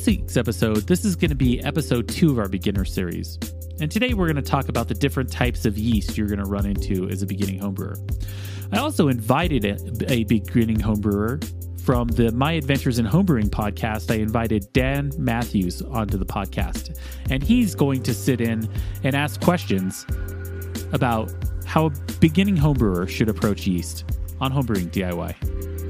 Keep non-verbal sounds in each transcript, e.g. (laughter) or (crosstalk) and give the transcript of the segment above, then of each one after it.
This week's episode, this is going to be episode two of our beginner series. And today we're going to talk about the different types of yeast you're going to run into as a beginning homebrewer. I also invited a, a beginning homebrewer from the My Adventures in Homebrewing podcast. I invited Dan Matthews onto the podcast, and he's going to sit in and ask questions about how a beginning homebrewer should approach yeast on Homebrewing DIY.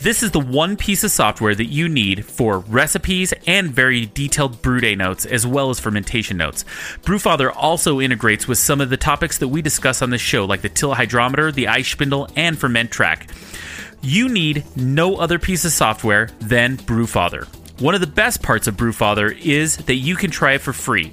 This is the one piece of software that you need for recipes and very detailed brew day notes, as well as fermentation notes. Brewfather also integrates with some of the topics that we discuss on this show, like the Tilt hydrometer, the iSpindel, and Fermentrack. You need no other piece of software than Brewfather. One of the best parts of Brewfather is that you can try it for free.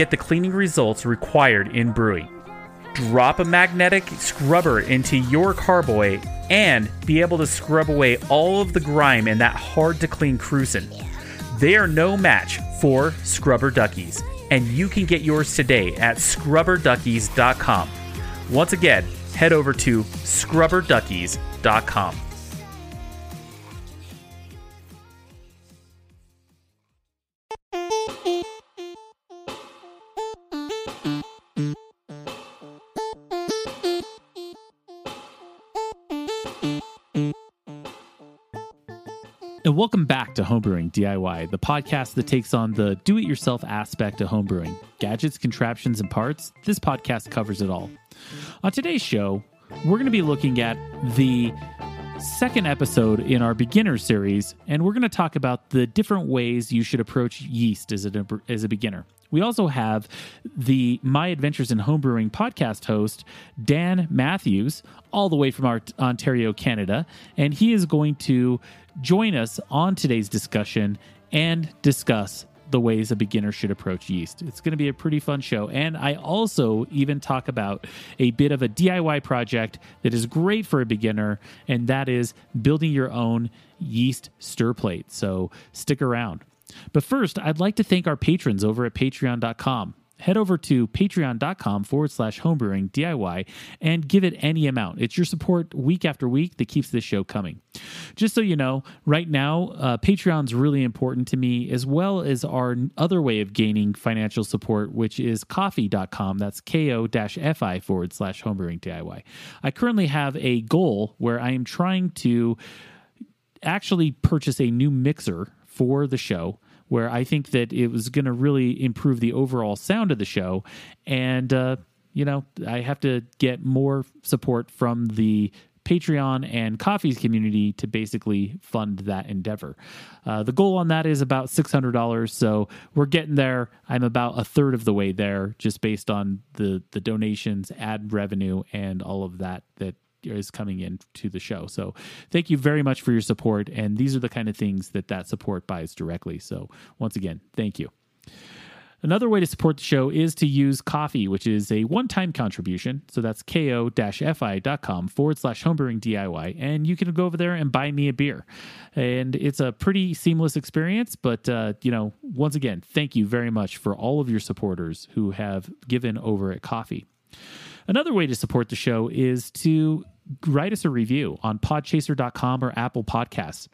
get the cleaning results required in brewing. Drop a magnetic scrubber into your carboy and be able to scrub away all of the grime in that hard to clean krausen. They are no match for scrubber duckies, and you can get yours today at scrubberduckies.com. Once again, head over to scrubberduckies.com. welcome back to Homebrewing DIY, the podcast that takes on the do it yourself aspect of homebrewing. Gadgets, contraptions, and parts, this podcast covers it all. On today's show, we're going to be looking at the second episode in our beginner series, and we're going to talk about the different ways you should approach yeast as a, as a beginner. We also have the My Adventures in Homebrewing podcast host, Dan Matthews, all the way from our, Ontario, Canada, and he is going to join us on today's discussion and discuss the ways a beginner should approach yeast. It's going to be a pretty fun show. And I also even talk about a bit of a DIY project that is great for a beginner, and that is building your own yeast stir plate. So stick around. But first, I'd like to thank our patrons over at patreon.com head over to patreon.com forward slash homebrewing DIY and give it any amount. It's your support week after week that keeps this show coming. Just so you know, right now, uh, Patreon's really important to me, as well as our other way of gaining financial support, which is ko-fi.com. That's ko fi forward slash homebrewing DIY. I currently have a goal where I am trying to actually purchase a new mixer for the show where I think that it was going to really improve the overall sound of the show. And, uh, you know, I have to get more support from the Patreon and Ko-fi's community to basically fund that endeavor. Uh, the goal on that is about $600. So we're getting there. I'm about a third of the way there just based on the, the donations, ad revenue, and all of that that is coming in to the show. So thank you very much for your support. And these are the kind of things that that support buys directly. So once again, thank you. Another way to support the show is to use Ko-fi, which is a one time contribution. So that's ko fi.com forward slash homebrewing DIY. And you can go over there and buy me a beer. And it's a pretty seamless experience. But, uh, you know, once again, thank you very much for all of your supporters who have given over at Ko-fi. Another way to support the show is to write us a review on podchaser.com or Apple Podcasts.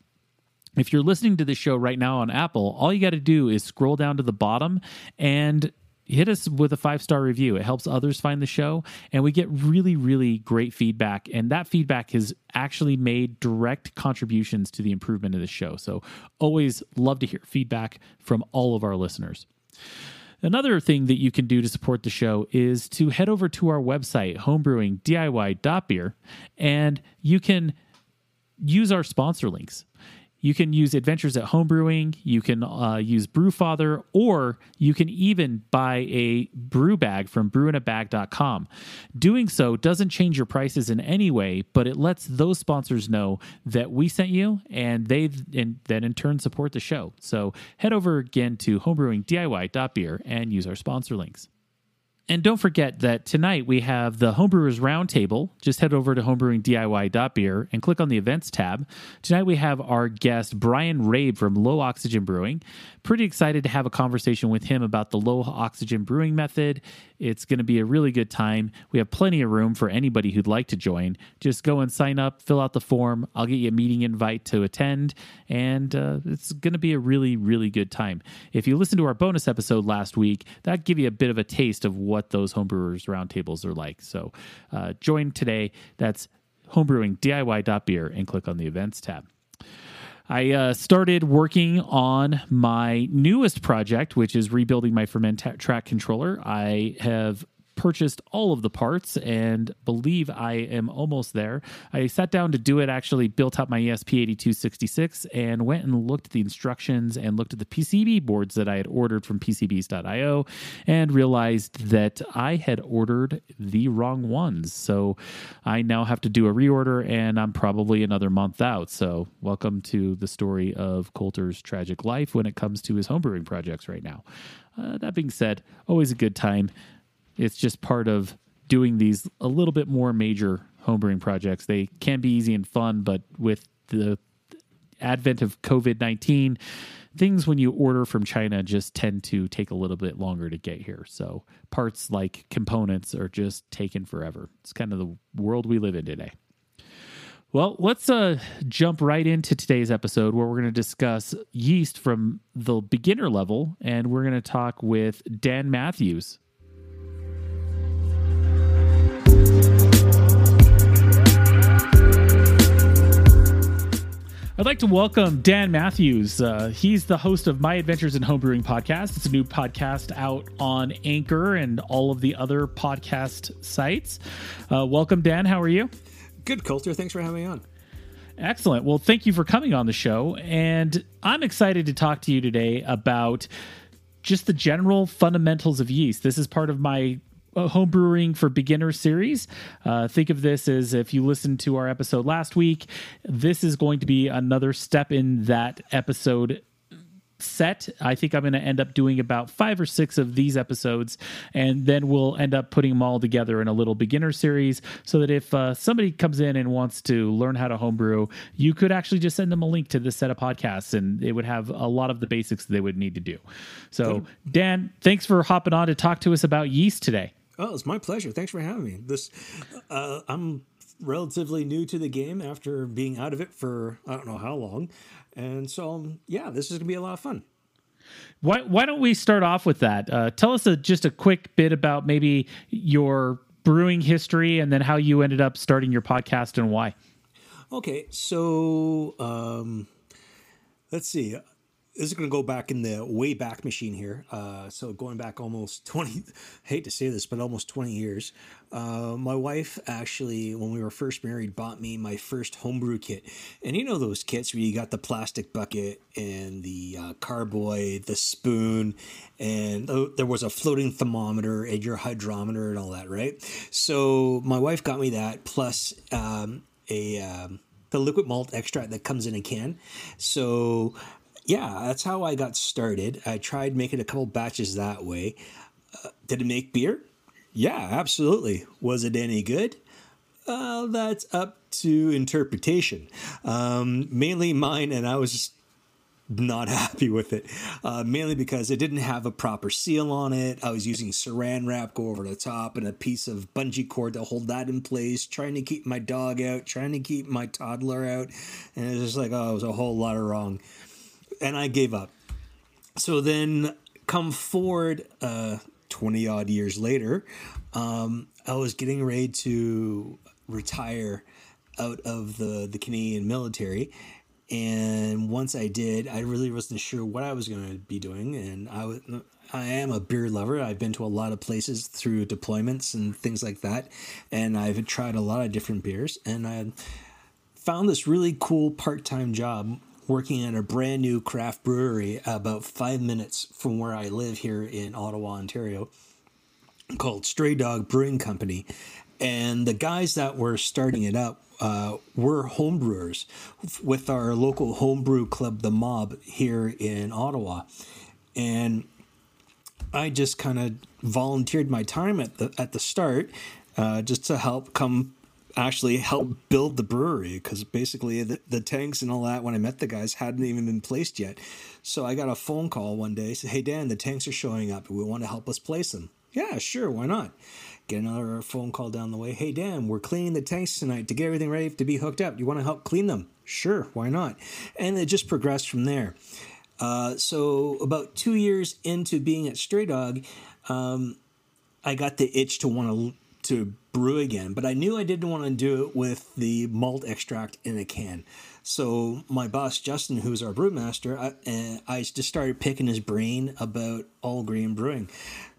If you're listening to this show right now on Apple, all you got to do is scroll down to the bottom and hit us with a five star review. It helps others find the show, and we get really, really great feedback. And that feedback has actually made direct contributions to the improvement of the show. So, always love to hear feedback from all of our listeners. Another thing that you can do to support the show is to head over to our website, homebrewingdiy.beer, and you can use our sponsor links. You can use Adventures at Homebrewing. You can uh, use Brewfather, or you can even buy a brew bag from brewinabag.com. Doing so doesn't change your prices in any way, but it lets those sponsors know that we sent you, and they then in turn support the show. So head over again to homebrewingdiy.beer and use our sponsor links. And don't forget that tonight we have the Homebrewers Roundtable. Just head over to homebrewingdiy.beer and click on the events tab. Tonight we have our guest, Brian Rabe from Low Oxygen Brewing. Pretty excited to have a conversation with him about the low oxygen brewing method. It's going to be a really good time. We have plenty of room for anybody who'd like to join. Just go and sign up, fill out the form. I'll get you a meeting invite to attend, and uh, it's going to be a really, really good time. If you listen to our bonus episode last week, that give you a bit of a taste of what those homebrewers roundtables are like. So uh, join today. That's homebrewingdiy.beer and click on the events tab. I uh, started working on my newest project, which is rebuilding my ferment track controller. I have purchased all of the parts and believe I am almost there. I sat down to do it, actually built up my ESP8266 and went and looked at the instructions and looked at the PCB boards that I had ordered from PCBs.io and realized that I had ordered the wrong ones. So I now have to do a reorder and I'm probably another month out. So welcome to the story of Coulter's tragic life when it comes to his homebrewing projects right now. Uh, that being said, always a good time it's just part of doing these a little bit more major homebrewing projects. They can be easy and fun, but with the advent of COVID 19, things when you order from China just tend to take a little bit longer to get here. So parts like components are just taken forever. It's kind of the world we live in today. Well, let's uh, jump right into today's episode where we're going to discuss yeast from the beginner level, and we're going to talk with Dan Matthews. I'd like to welcome Dan Matthews. Uh, he's the host of My Adventures in Homebrewing podcast. It's a new podcast out on Anchor and all of the other podcast sites. Uh, welcome, Dan. How are you? Good, Coulter. Thanks for having me on. Excellent. Well, thank you for coming on the show. And I'm excited to talk to you today about just the general fundamentals of yeast. This is part of my home brewing for beginner series. Uh, think of this as if you listened to our episode last week, this is going to be another step in that episode set. I think I'm going to end up doing about five or six of these episodes, and then we'll end up putting them all together in a little beginner series so that if uh, somebody comes in and wants to learn how to homebrew, you could actually just send them a link to this set of podcasts and it would have a lot of the basics they would need to do. So, Dan, thanks for hopping on to talk to us about yeast today. Oh, it's my pleasure. Thanks for having me. This, uh, I'm relatively new to the game after being out of it for I don't know how long, and so um, yeah, this is gonna be a lot of fun. Why Why don't we start off with that? Uh, tell us a, just a quick bit about maybe your brewing history, and then how you ended up starting your podcast and why. Okay, so um, let's see this is going to go back in the way back machine here. Uh, so going back almost (laughs) 20, hate to say this, but almost 20 years. Uh, my wife actually, when we were first married, bought me my first homebrew kit. And you know those kits where you got the plastic bucket and the uh, carboy, the spoon, and there was a floating thermometer and your hydrometer and all that, right? So my wife got me that plus um, a. Um, the liquid malt extract that comes in a can. So yeah, that's how I got started. I tried making a couple batches that way. Uh, did it make beer? Yeah, absolutely. Was it any good? Uh, that's up to interpretation. Um, mainly mine, and I was just not (laughs) happy with it, uh, mainly because it didn't have a proper seal on it. I was using saran wrap go over the top and a piece of bungee cord to hold that in place, trying to keep my dog out, trying to keep my toddler out, and it was just like, oh, it was a whole lot of wrong, and I gave up. So then, come forward, uh, twenty odd years later, um, I was getting ready to retire out of the the Canadian military and once I did, I really wasn't sure what I was going to be doing. And I was, I am a beer lover. I've been to a lot of places through deployments and things like that, and I've tried a lot of different beers. And I found this really cool part time job working at a brand new craft brewery about five minutes from where I live here in Ottawa, Ontario, called Stray Dog Brewing Company. And the guys that were starting it up uh, we're homebrewers with our local homebrew club, the Mob, here in Ottawa, and I just kind of volunteered my time at the at the start, uh, just to help come actually help build the brewery because basically the, the tanks and all that when I met the guys hadn't even been placed yet. So I got a phone call one day, said, "Hey Dan, the tanks are showing up. We want to help us place them." Yeah, sure, why not? Get another phone call down the way. Hey, Dan, we're cleaning the tanks tonight to get everything ready to be hooked up. You want to help clean them? Sure, why not? And it just progressed from there. Uh, so, about two years into being at Stray Dog, um, I got the itch to want to to brew again, but I knew I didn't want to do it with the malt extract in a can. So my boss Justin, who's our brewmaster, I, eh, I just started picking his brain about all grain brewing.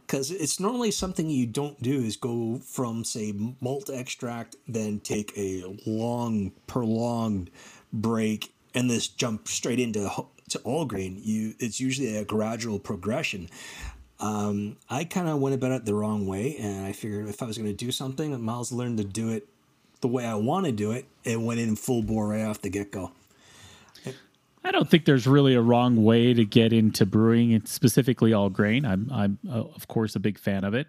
Because it's normally something you don't do is go from say malt extract then take a long prolonged break and this jump straight into to all grain. You it's usually a gradual progression um, i kind of went about it the wrong way and i figured if i was going to do something miles learned to do it the way i want to do it and went in full bore right off the get-go I don't think there's really a wrong way to get into brewing, and specifically all grain. I'm, I'm uh, of course a big fan of it,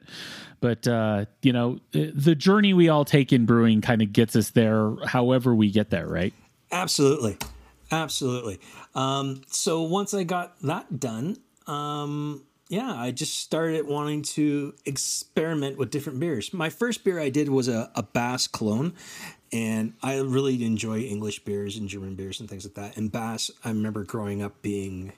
but uh, you know, the journey we all take in brewing kind of gets us there, however we get there, right? Absolutely, absolutely. Um, so once I got that done, um, yeah, I just started wanting to experiment with different beers. My first beer I did was a, a Bass clone, and I really enjoy English beers and German beers and things like that. And Bass, I remember growing up being,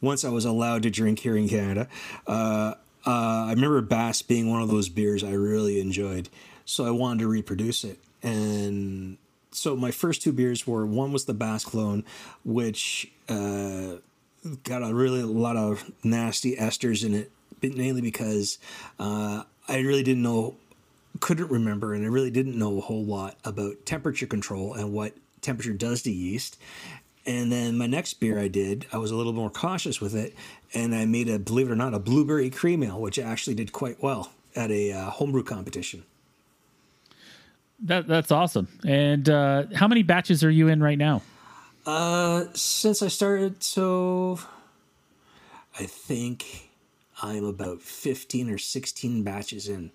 once I was allowed to drink here in Canada, uh, uh, I remember Bass being one of those beers I really enjoyed. So I wanted to reproduce it. And so my first two beers were one was the Bass clone, which uh, got a really a lot of nasty esters in it, mainly because uh, I really didn't know couldn't remember and I really didn't know a whole lot about temperature control and what temperature does to yeast. And then my next beer I did, I was a little more cautious with it, and I made a, believe it or not, a blueberry cream ale, which actually did quite well at a uh, homebrew competition. That that's awesome. And uh, how many batches are you in right now? Uh, since I started, so I think I'm about fifteen or sixteen batches in.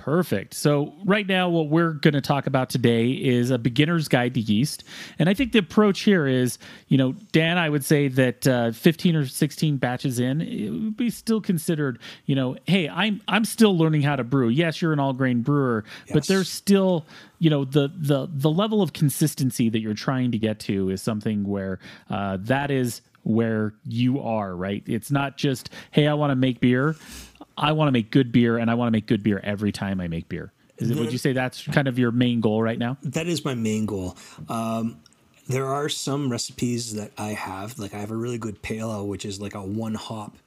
Perfect. So, right now, what we're going to talk about today is a beginner's guide to yeast. And I think the approach here is, you know, Dan, I would say that uh, 15 or 16 batches in, it would be still considered, you know, hey, I'm I'm still learning how to brew. Yes, you're an all grain brewer, yes. but there's still, you know, the the the level of consistency that you're trying to get to is something where uh, that is where you are, right? It's not just, hey, I want to make beer. I want to make good beer and I want to make good beer every time I make beer. Is it, would you say that's kind of your main goal right now? That is my main goal. Um, there are some recipes that I have, like I have a really good pale ale, which is like a one hop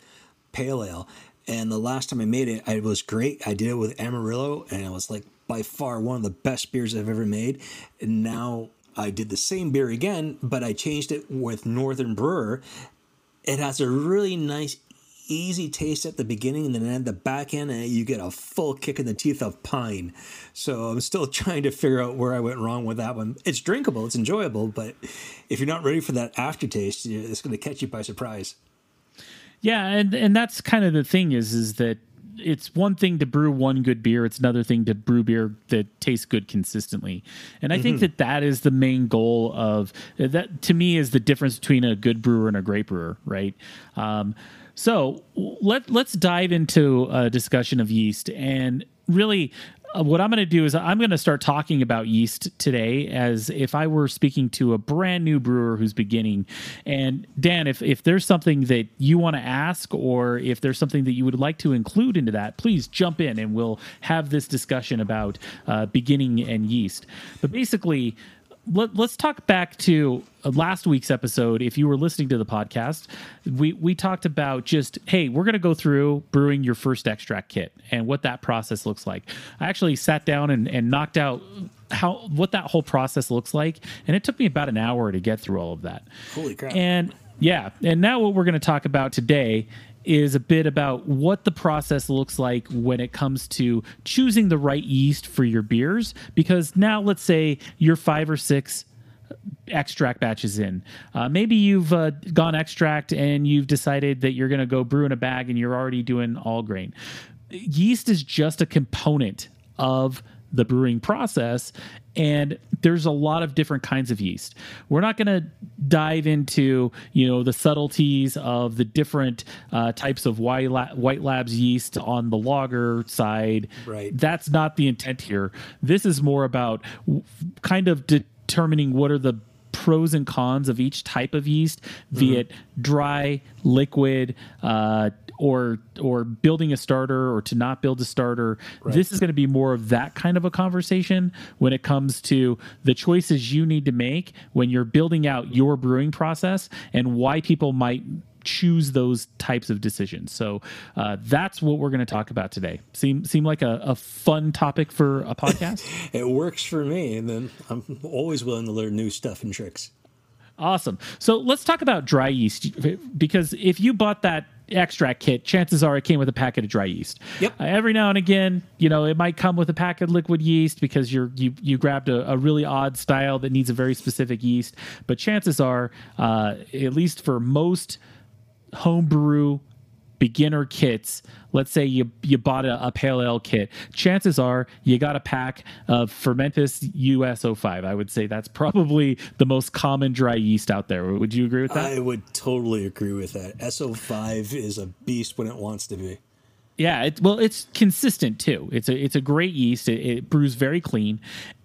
pale ale. And the last time I made it, it was great. I did it with Amarillo, and it was like by far one of the best beers I've ever made. And now I did the same beer again, but I changed it with Northern Brewer. It has a really nice easy taste at the beginning, and then at the back end, and you get a full kick in the teeth of pine. So I'm still (laughs) trying to figure out where I went wrong with that one. It's drinkable, it's enjoyable, but if you're not ready for that aftertaste, it's going to catch you by surprise. Yeah, and and that's kind of the thing is is that it's one thing to brew one good beer it's another thing to brew beer that tastes good consistently and i mm-hmm. think that that is the main goal of that to me is the difference between a good brewer and a great brewer right um, so let let's dive into a discussion of yeast and really uh, what I'm going to do is I'm going to start talking about yeast today as if I were speaking to a brand new brewer who's beginning. And Dan, if, if there's something that you want to ask or if there's something that you would like to include into that, please jump in and we'll have this discussion about uh, beginning and yeast. But basically, let, us talk back to uh, last week's episode. If you were listening to the podcast, we we talked about just hey, we're going to go through brewing your first extract kit and what that process looks like. I actually sat down and, and knocked out how what that whole process looks like, and it took me about an hour to get through all of that. Holy crap! And yeah, and now what we're going to talk about today is a bit about what the process looks like when it comes to choosing the right yeast for your beers. Because now, let's say you're five or six extract batches in. Uh, maybe you've uh, gone extract and you've decided that you're going to go brew in a bag and you're already doing all grain. Yeast is just a component of the brewing process and there's a lot of different kinds of yeast. We're not going to dive into you know the subtleties of the different uh, types of white, white labs yeast on the lager side. Right. That's not the intent here. This is more about kind of determining what are the pros and cons of each type of yeast, mm-hmm. be it dry, liquid, uh, or or building a starter or to not build a starter. Right. This is going to be more of that kind of a conversation when it comes to the choices you need to make when you're building out your brewing process and why people might choose those types of decisions. So uh, that's what we're going to talk about today. Seem seem like a, a fun topic for a podcast. (laughs) it works for me, and then I'm always willing to learn new stuff and tricks. Awesome. So let's talk about dry yeast because if you bought that extract kit, chances are it came with a packet of dry yeast. Yep. Uh, every now and again, you know, it might come with a packet of liquid yeast because you're you you grabbed a, a really odd style that needs a very specific yeast. But chances are, uh, at least for most homebrew beginner kits. Let's say you you bought a, a, pale ale kit. Chances are you got a pack of fermentis us05 i would say that's probably the most common dry yeast out there. Would you agree with that? I would totally agree with that. So5 is a beast when it wants to be. Yeah, it, well, it's consistent too. It's a it's a great yeast. It, it, brews very clean,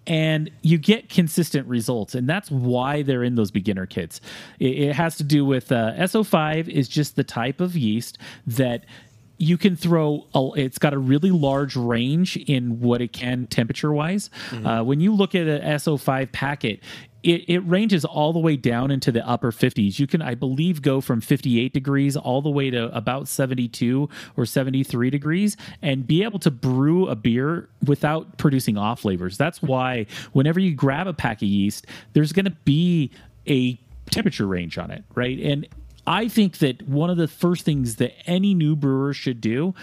and you get consistent results, and that's why they're in those beginner kits. It, it has to do with uh, SO5 is just the type of yeast that you can throw a, it's got a really large range in what it can temperature wise mm-hmm. uh, when you look at an so5 packet it, it, ranges all the way down into the upper 50s. You can, I believe, go from 58 degrees all the way to about 72 or 73 degrees and be able to brew a beer without producing off flavors. That's why whenever you grab a pack of yeast, there's going to be a temperature range on it, right? And I think that one of the first things that any new brewer should do,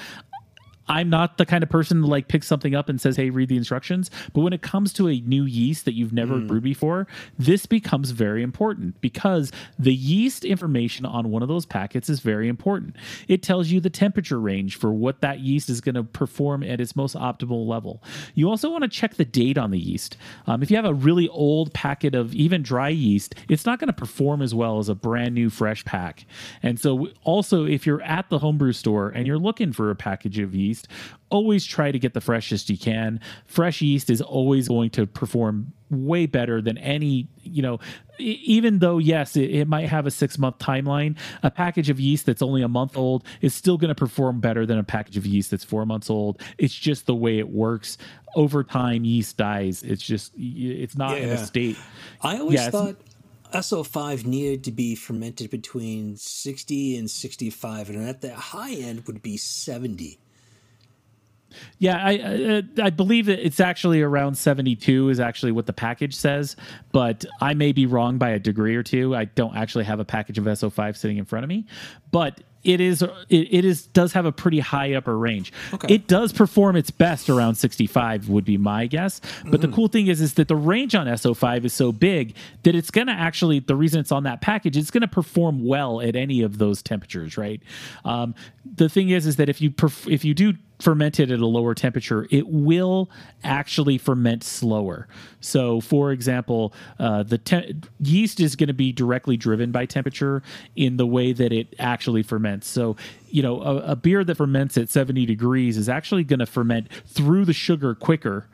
I'm not the kind of person to like picks something up and says, "Hey, read the instructions." But when it comes to a new yeast that you've never mm. brewed before, this becomes very important because the yeast information on one of those packets is very important. It tells you the temperature range for what that yeast is going to perform at its most optimal level. You also want to check the date on the yeast. Um, if you have a really old packet of even dry yeast, it's not going to perform as well as a brand new fresh pack. And so, also, if you're at the homebrew store and you're looking for a package of yeast yeast, always try to get the freshest you can. Fresh yeast is always going to perform way better than any, you know, even though, yes, it, it might have a six month timeline, a package of yeast that's only a month old is still going to perform better than a package of yeast that's four months old. It's just the way it works. Over time, yeast dies. It's just, it's not yeah, in a state. I always yeah, thought SO5 needed to be fermented between 60 and 65, and at the high end would be 70. Yeah, I, I I believe that it's actually around 72 is actually what the package says, but I may be wrong by a degree or two. I don't actually have a package of SO5 sitting in front of me, but it is it, it is does have a pretty high upper range. Okay. It does perform its best around 65 would be my guess. But the cool thing is is that the range on SO5 is so big that it's going to actually the reason it's on that package it's going to perform well at any of those temperatures, right? Um, the thing is is that if you perf- if you do ferment it at a lower temperature, it will actually ferment slower. So, for example, uh, the te- yeast is going to be directly driven by temperature in the way that it actually ferments. So, you know, a, a beer that ferments at 70 degrees is actually going to ferment through the sugar quicker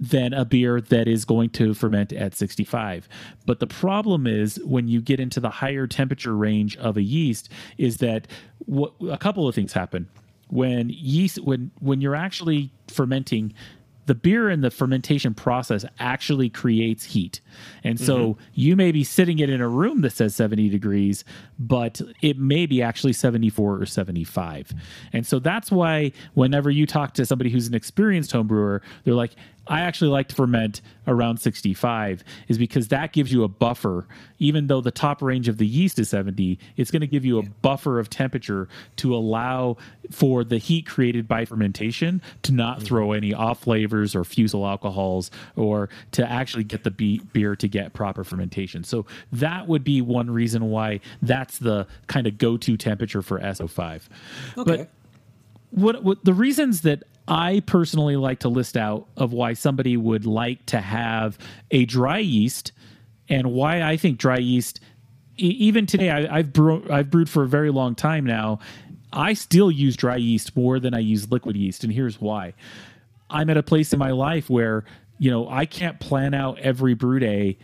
than a beer that is going to ferment at 65. But the problem is when you get into the higher temperature range of a yeast is that what, a couple of things happen. When yeast when when you're actually fermenting the beer and the fermentation process actually creates heat. And so mm-hmm. you may be sitting it in a room that says 70 degrees, but it may be actually 74 or 75. And so that's why whenever you talk to somebody who's an experienced home brewer, they're like, I actually like to ferment around 65 is because that gives you a buffer. Even though the top range of the yeast is 70, it's going to give you a buffer of temperature to allow for the heat created by fermentation to not mm-hmm. throw any off flavors or fusel alcohols or to actually get the be- beer to get proper fermentation. So that would be one reason why that's the kind of go-to temperature for SO5. Okay. But what, what the reasons that I personally like to list out of why somebody would like to have a dry yeast and why I think dry yeast even today I, I've brew, I've brewed for a very long time now. I still use dry yeast more than I use liquid yeast, and here's why. I'm at a place in my life where you know I can't plan out every brew day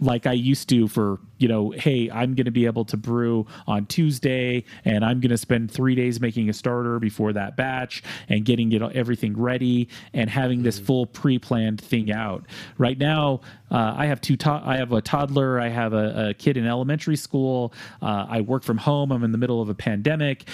like I used to for, you know, hey, I'm going to be able to brew on Tuesday and I'm going to spend three days making a starter before that batch and getting it everything ready and having this full pre-planned thing out. Right now, uh, I have two. To- I have a toddler. I have a, a kid in elementary school. Uh, I work from home. I'm in the middle of a pandemic.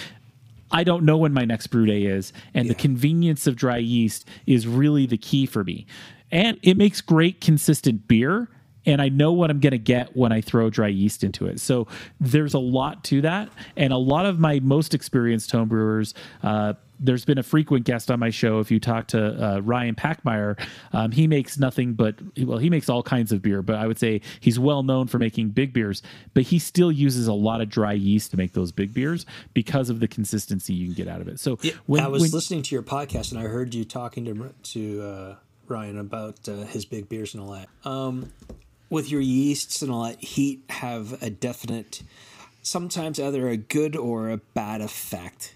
I don't know when my next brew day is, and the convenience of dry yeast is really the key for me. And it makes great consistent beer, and I know what I'm going to get when I throw dry yeast into it. So there's a lot to that, and a lot of my most experienced homebrewers. Uh, there's been a frequent guest on my show. If you talk to uh, Ryan Packmeyer, um, he makes nothing but well, he makes all kinds of beer, but I would say he's well known for making big beers. But he still uses a lot of dry yeast to make those big beers because of the consistency you can get out of it. So I was when- listening to your podcast and I heard you talking to to uh, Ryan about uh, his big beers and all that. Um, with your yeasts and all that, heat have a definite, sometimes either a good or a bad effect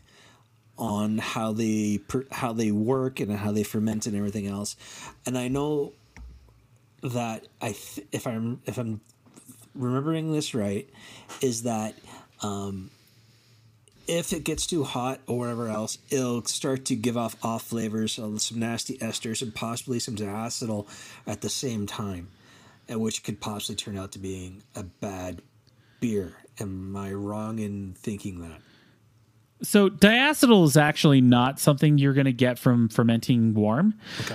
on how they how they work and how they ferment and everything else. And I know that I th- if I'm if I'm remembering this right, is that um, if it gets too hot or whatever else, it'll start to give off off flavors, some nasty esters, and possibly some diacetyl at the same time, and which could possibly turn out to being a bad beer. Am I wrong in thinking that? So diacetyl is actually not something you're going to get from fermenting warm.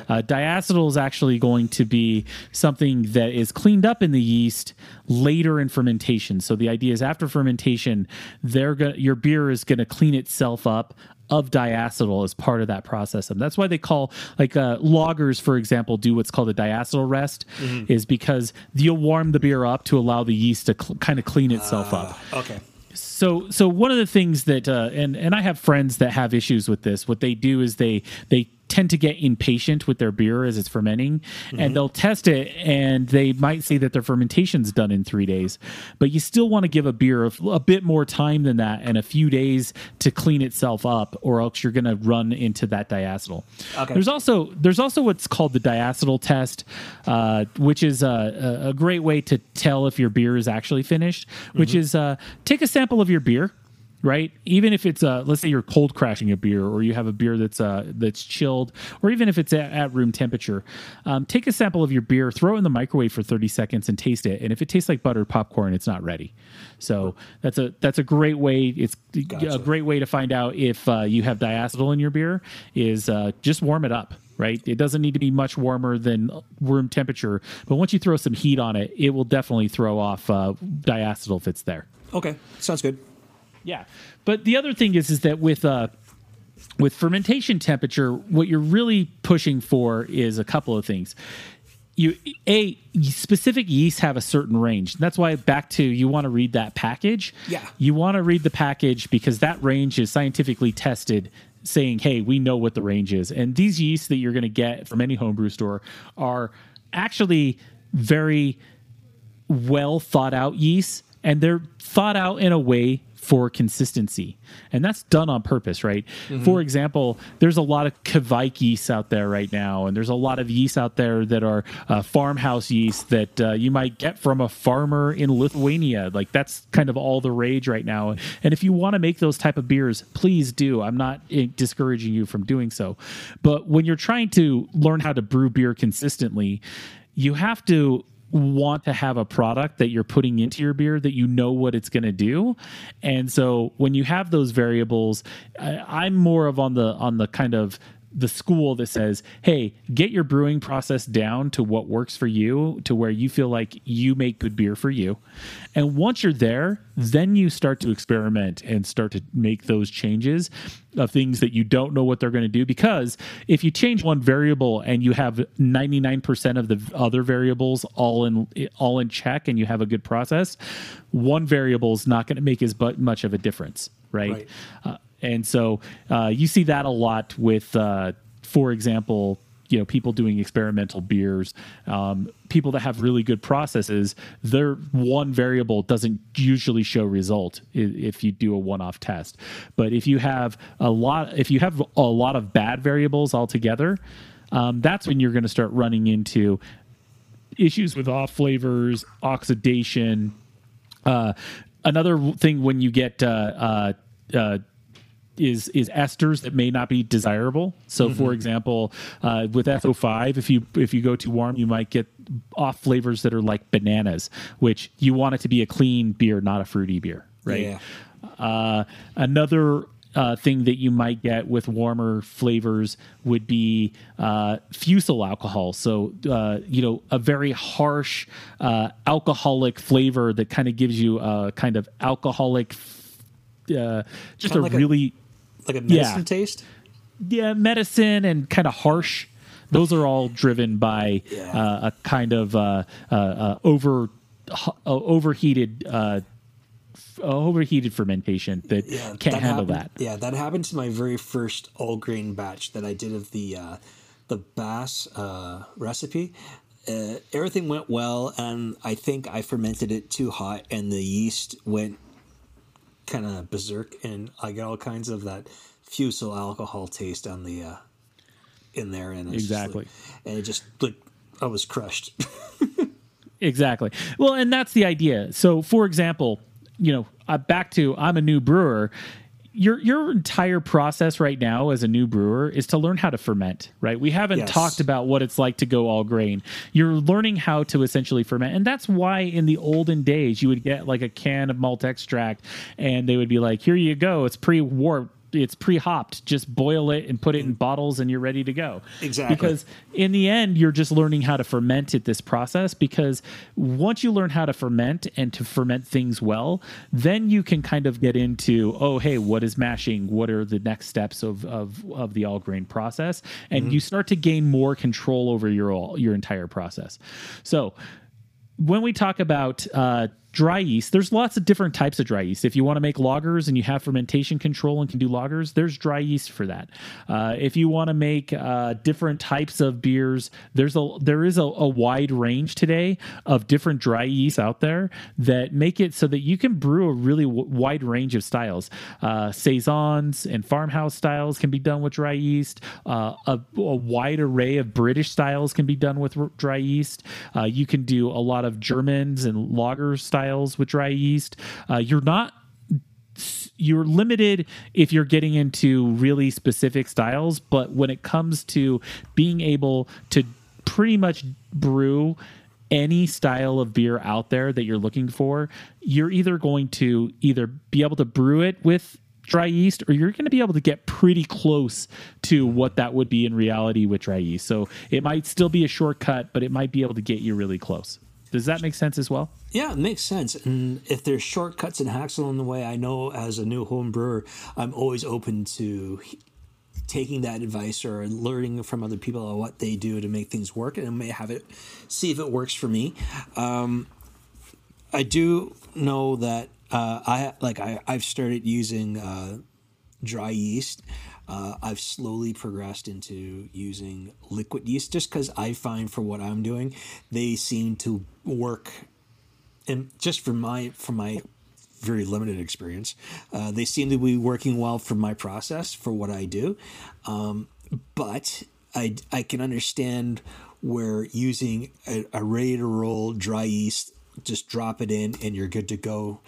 Uh, diacetyl is actually going to be something that is cleaned up in the yeast later in fermentation. So the idea is after fermentation, they're going your beer is going to clean itself up of diacetyl as part of that process. And that's why they call like uh, lagers, for example, do what's called a diacetyl rest, is because you'll warm the beer up to allow the yeast to cl- kind of clean itself up Okay. So so one of the things that uh, and and I have friends that have issues with this. What they do is they they tend to get impatient with their beer as it's fermenting and they'll test it and they might say that their fermentation's done in three days. But you still want to give a beer a, a bit more time than that and a few days to clean itself up or else you're going to run into that diacetyl. Okay. there's also there's also what's called the diacetyl test uh, which is a, a, a great way to tell if your beer is actually finished which is uh, take a sample of your beer right? Even if it's uh, let's say you're cold crashing a beer, or you have a beer that's uh, that's chilled, or even if it's at, at room temperature, um, take a sample of your beer, throw it in the microwave for 30 seconds, and taste it. And if it tastes like buttered popcorn, it's not ready. So that's a that's a great way. It's Gotcha. a great way to find out if uh, you have diacetyl in your beer. Is uh, just warm it up. Right, it doesn't need to be much warmer than room temperature, but once you throw some heat on it, it will definitely throw off uh, diacetyl if it's there. Okay, sounds good. Yeah, but the other thing is, is that with uh, with fermentation temperature, what you're really pushing for is a couple of things. You a specific yeasts have a certain range. That's why back to you want to read that package. Yeah. you want to read the package because that range is scientifically tested. Saying, "Hey, we know what the range is," and these yeasts that you're going to get from any homebrew store are actually very well thought out yeasts and they're thought out in a way for consistency. And that's done on purpose right? For example there's a lot of kveik yeasts out there right now and there's a lot of yeast out there that are uh, farmhouse yeast that uh, you might get from a farmer in lithuania. Like that's kind of all the rage right now. And if you want to make those type of beers please do. I'm not eh, discouraging you from doing so. But when you're trying to learn how to brew beer consistently you have to want to have a product that you're putting into your beer that you know what it's going to do. And so when you have those variables I, i'm more of on the on the kind of the school that says, hey, get your brewing process down to what works for you, to where you feel like you make good beer for you. And once you're there, then you start to experiment and start to make those changes of things that you don't know what they're going to do. Because if you change one variable and you have 99% of the other variables all in all in check and you have a good process, one variable is not going to make as much of a difference, right? Right. Uh, and so uh, you see that a lot with, uh, for example, you know, people doing experimental beers, um, people that have really good processes. Their one variable doesn't usually show result if you do a one-off test. But if you have a lot, if you have a lot of bad variables altogether, um, that's when you're going to start running into issues with off flavors, oxidation. Uh, another thing when you get uh, uh, uh, is is esters that may not be desirable. So, for example, uh, with SO5, if you if you go too warm, you might get off flavors that are like bananas, which you want it to be a clean beer, not a fruity beer, right? Yeah. Uh, another uh, thing that you might get with warmer flavors would be uh, fusel alcohol. So, uh, you know, a very harsh uh, alcoholic flavor that kind of gives you a kind of alcoholic, uh, just Kinda a like a- really, Like a medicine Yeah. taste. yeah, medicine and kind of harsh. Those are all driven by Yeah. uh, a kind of uh, uh, uh, over uh, overheated. Uh, overheated fermentation that Yeah, can't handle happened, that. Yeah, that happened to my very first all grain batch that I did of the uh, the Bass uh, recipe. Uh, everything went well, and I think I fermented it too hot, and the yeast went kind of berserk, and I get all kinds of that fusel alcohol taste on the uh, in there, and it's just like- Exactly. and it just like I was crushed. (laughs) Exactly. Well, and that's the idea. So, for example, you know, uh, back to I'm a new brewer. Your your entire process right now as a new brewer is to learn how to ferment, right? We haven't Yes. talked about what it's like to go all grain. You're learning how to essentially ferment, and that's why in the olden days you would get like a can of malt extract, and they would be like, "Here you go, it's pre-warped." It's pre-hopped. Just boil it and put it in bottles, and you're ready to go. Exactly. Because in the end, you're just learning how to ferment at this process because once you learn how to ferment and to ferment things well, then you can kind of get into, oh, hey, what is mashing? What are the next steps of, of, of the all grain process? And you start to gain more control over your, all, your entire process. So, when we talk about uh, dry yeast, there's lots of different types of dry yeast. If you want to make lagers and you have fermentation control and can do lagers, there's dry yeast for that. Uh, if you want to make uh, different types of beers, there's a there is a, a wide range today of different dry yeasts out there that make it so that you can brew a really w- wide range of styles. Uh, saisons and farmhouse styles can be done with dry yeast. Uh, a, a wide array of British styles can be done with r- dry yeast. Uh, you can do a lot of Germans and lager styles with dry yeast. Uh, you're not you're limited if you're getting into really specific styles, but when it comes to being able to pretty much brew any style of beer out there that you're looking for, you're either going to either be able to brew it with dry yeast or you're going to be able to get pretty close to what that would be in reality with dry yeast. So it might still be a shortcut, but it might be able to get you really close. Does that make sense as well? Yeah, it makes sense. And if there's shortcuts and hacks along the way, I know as a new home brewer, I'm always open to taking that advice or learning from other people on what they do to make things work and may have it see if it works for me. Um, I do know that uh, I like I, I've started using uh, dry yeast. Uh, I've slowly progressed into using liquid yeast just because I find for what I'm doing, they seem to work. And just from my for my very limited experience, uh, they seem to be working well for my process for what I do. Um, but I I can understand where using a, a ready to roll dry yeast, just drop it in and you're good to go,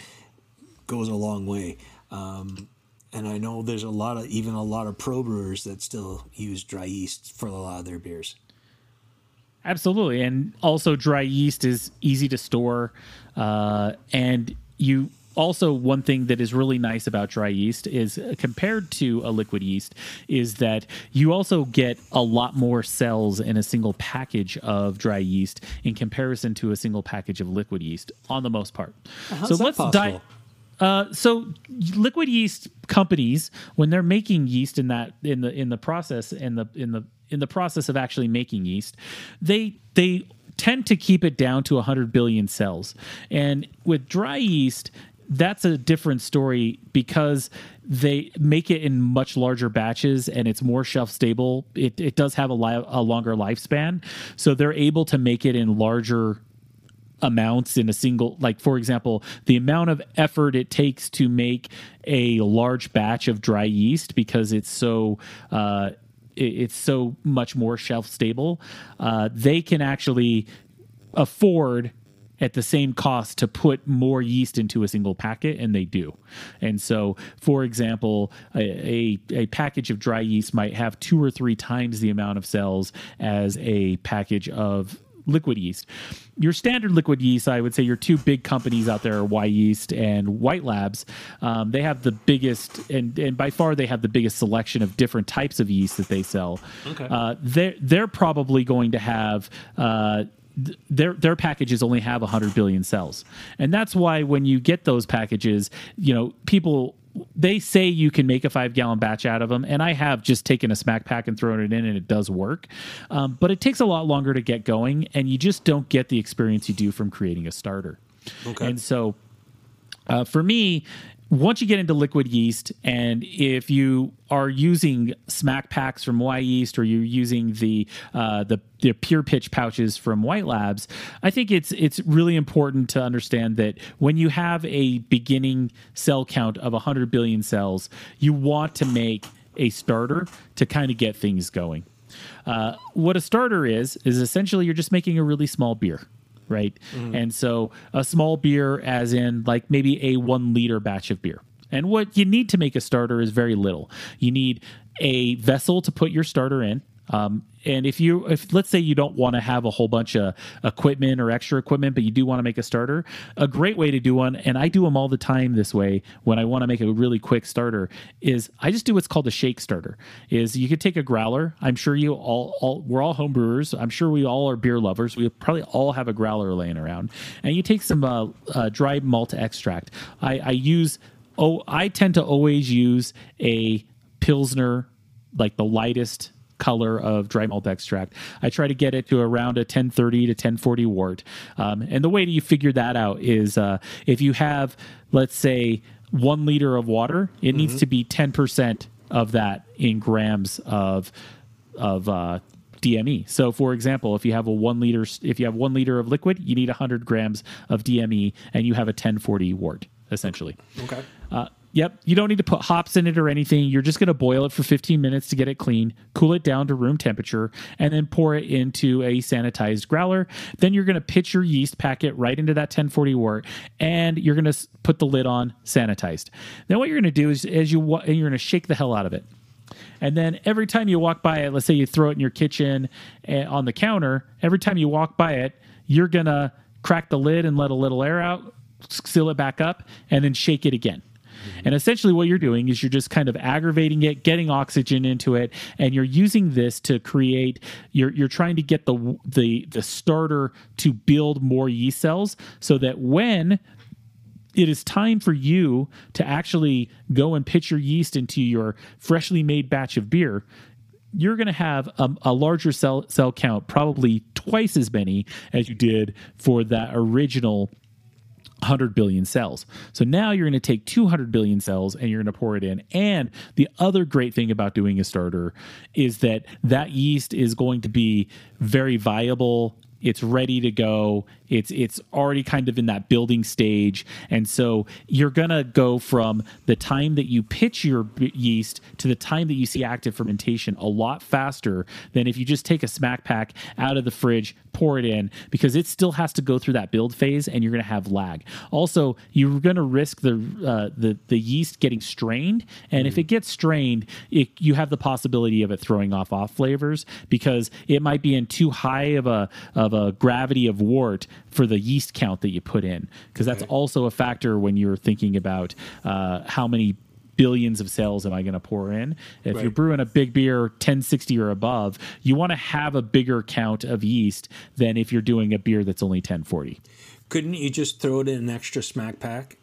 goes a long way. Um, and I know there's a lot of even a lot of pro brewers that still use dry yeast for a lot of their beers. Absolutely, and also dry yeast is easy to store, uh, and you also one thing that is really nice about dry yeast is uh, compared to a liquid yeast is that you also get a lot more cells in a single package of dry yeast in comparison to a single package of liquid yeast on the most part. How's so let's dive uh, so liquid yeast companies, when they're making yeast in that in the in the process in the in the in the process of actually making yeast, they they tend to keep it down to 100 billion cells. And with dry yeast, that's a different story because they make it in much larger batches and it's more shelf stable. It, it does have a, li- a longer lifespan. So they're able to make it in larger amounts in a single like for example the amount of effort it takes to make a large batch of dry yeast because it's so uh, it's so much more shelf stable uh, they can actually afford at the same cost to put more yeast into a single packet and they do. And so for example a, a, a, package of dry yeast might have two or three times the amount of cells as a package of liquid yeast. Your standard liquid yeast, I would say, your two big companies out there are Wyeast and White Labs. Um, they have the biggest, and, and by far they have the biggest selection of different types of yeast that they sell. Okay. Uh, they're they're probably going to have. Uh, their their packages only have 100 billion cells and that's why when you get those packages you know people they say you can make a five gallon batch out of them, and I have just taken a smack pack and thrown it in, and it does work. Um, but it takes a lot longer to get going, and you just don't get the experience you do from creating a starter. Okay. And so, uh, for me, once you get into liquid yeast, and if you are using smack packs from Wyeast or you're using the uh, the the pure pitch pouches from White Labs, I think it's it's really important to understand that when you have a beginning cell count of 100 billion cells, you want to make a starter to kind of get things going. Uh, what a starter is is essentially you're just making a really small beer right? Mm-hmm. And so a small beer, as in like maybe a one liter batch of beer. And what you need to make a starter is very little. You need a vessel to put your starter in. Um, and if you, if let's say you don't want to have a whole bunch of equipment or extra equipment, but you do want to make a starter, a great way to do one, and I do them all the time this way when I want to make a really quick starter, is I just do what's called a shake starter. Is you could take a growler. I'm sure you all, all we're all home brewers. I'm sure we all are beer lovers. We probably all have a growler laying around, and you take some uh, uh, dry malt extract. I, I use oh I tend to always use a pilsner like the lightest color of dry malt extract. I try to get it to around a 1030 to 1040 wort. Um, and the way that you figure that out is uh, if you have, let's say, one liter of water, it mm-hmm. needs to be 10% of that in grams of of uh, DME. So, for example, if you have a one liter, if you have one liter of liquid, you need 100 grams of DME, and you have a 1040 wort essentially. Okay. Uh, Yep. You don't need to put hops in it or anything. You're just going to boil it for 15 minutes to get it clean, cool it down to room temperature, and then pour it into a sanitized growler. Then you're going to pitch your yeast packet right into that 1040 wort, and you're going to put the lid on, sanitized. Then what you're going to do is, as you you're going to shake the hell out of it. And then every time you walk by it, let's say you throw it in your kitchen eh, on the counter, every time you walk by it, you're going to crack the lid and let a little air out, seal it back up, and then shake it again. And essentially, what you're doing is you're just kind of aggravating it, getting oxygen into it, and you're using this to create. You're you're trying to get the the the starter to build more yeast cells, so that when it is time for you to actually go and pitch your yeast into your freshly made batch of beer you're going to have a, a, larger cell cell count, probably twice as many as you did for that original 100 billion cells. So now you're going to take 200 billion cells and you're going to pour it in. And the other great thing about doing a starter is that that yeast is going to be very viable it's ready to go it's it's already kind of in that building stage. And so you're going to go from the time that you pitch your yeast to the time that you see active fermentation a lot faster than if you just take a smack pack out of the fridge pour it in because it still has to go through that build phase and you're going to have lag. Also you're going to risk the uh, the the yeast getting strained. And if it gets strained it, you have the possibility of it throwing off off flavors because it might be in too high of a of a gravity of wort for the yeast count that you put in because that's okay. also a factor when you're thinking about uh, how many billions of cells am I going to pour in? If right. you're brewing a big beer 1060 or above, you want to have a bigger count of yeast than if you're doing a beer that's only 1040. Couldn't you just throw it in an extra smack pack?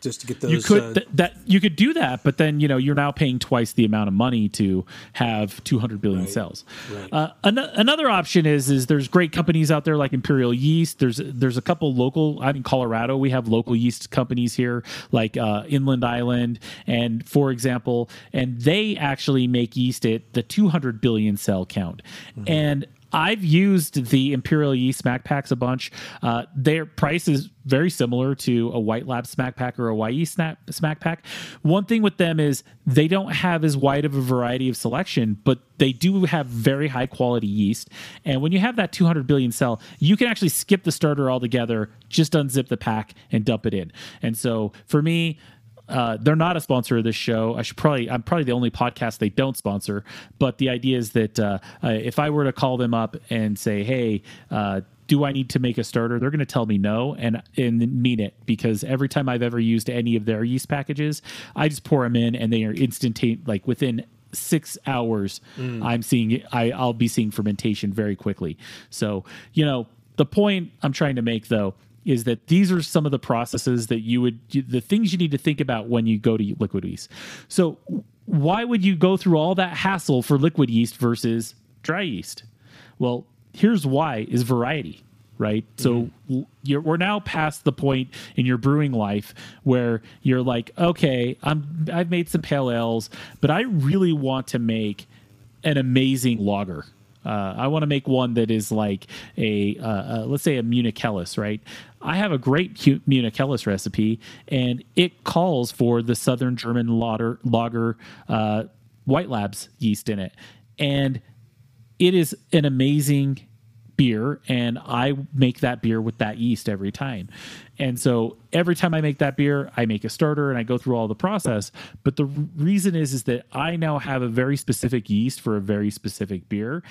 Just to get those. You could uh, th- that you could do that, but then you know you're now paying twice the amount of money to have 200 billion right, cells. Right. Uh, an- another option is is there's great companies out there like Imperial Yeast. There's there's a couple local. I mean Colorado, we have local yeast companies here like uh, Inland Island, and for example, and they actually make yeast at the 200 billion cell count, mm-hmm. and I've used the Imperial Yeast smack packs a bunch. Uh, their price is very similar to a White Lab smack pack or a YE snap smack pack. One thing with them is they don't have as wide of a variety of selection, but they do have very high quality yeast. And when you have that 200 billion cell, you can actually skip the starter altogether, just unzip the pack and dump it in. And so for me, uh, they're not a sponsor of this show. I should probably I'm probably the only podcast they don't sponsor. But the idea is that uh, uh, if I were to call them up and say, "Hey," uh, do I need to make a starter? They're going to tell me no and and mean it because every time I've ever used any of their yeast packages, I just pour them in and they are instantaneous. Like within six hours, mm. I'm seeing I I'll be seeing fermentation very quickly. So you know the point I'm trying to make though is that these are some of the processes that you would the things you need to think about when you go to liquid yeast. So why would you go through all that hassle for liquid yeast versus dry yeast? Well, here's why is variety right? So mm-hmm. we're now past the point in your brewing life where you're like, okay, I'm I've made some pale ales, but I really want to make an amazing lager. Uh, I want to make one that is like a, uh, uh, let's say a Munich Helles, right? I have a great Munich Helles recipe, and it calls for the Southern German lager, lager uh, White Labs yeast in it, and it is an amazing beer and I make that beer with that yeast every time. And so every time I make that beer, I make a starter and I go through all the process. But the reason is is that I now have a very specific yeast for a very specific beer.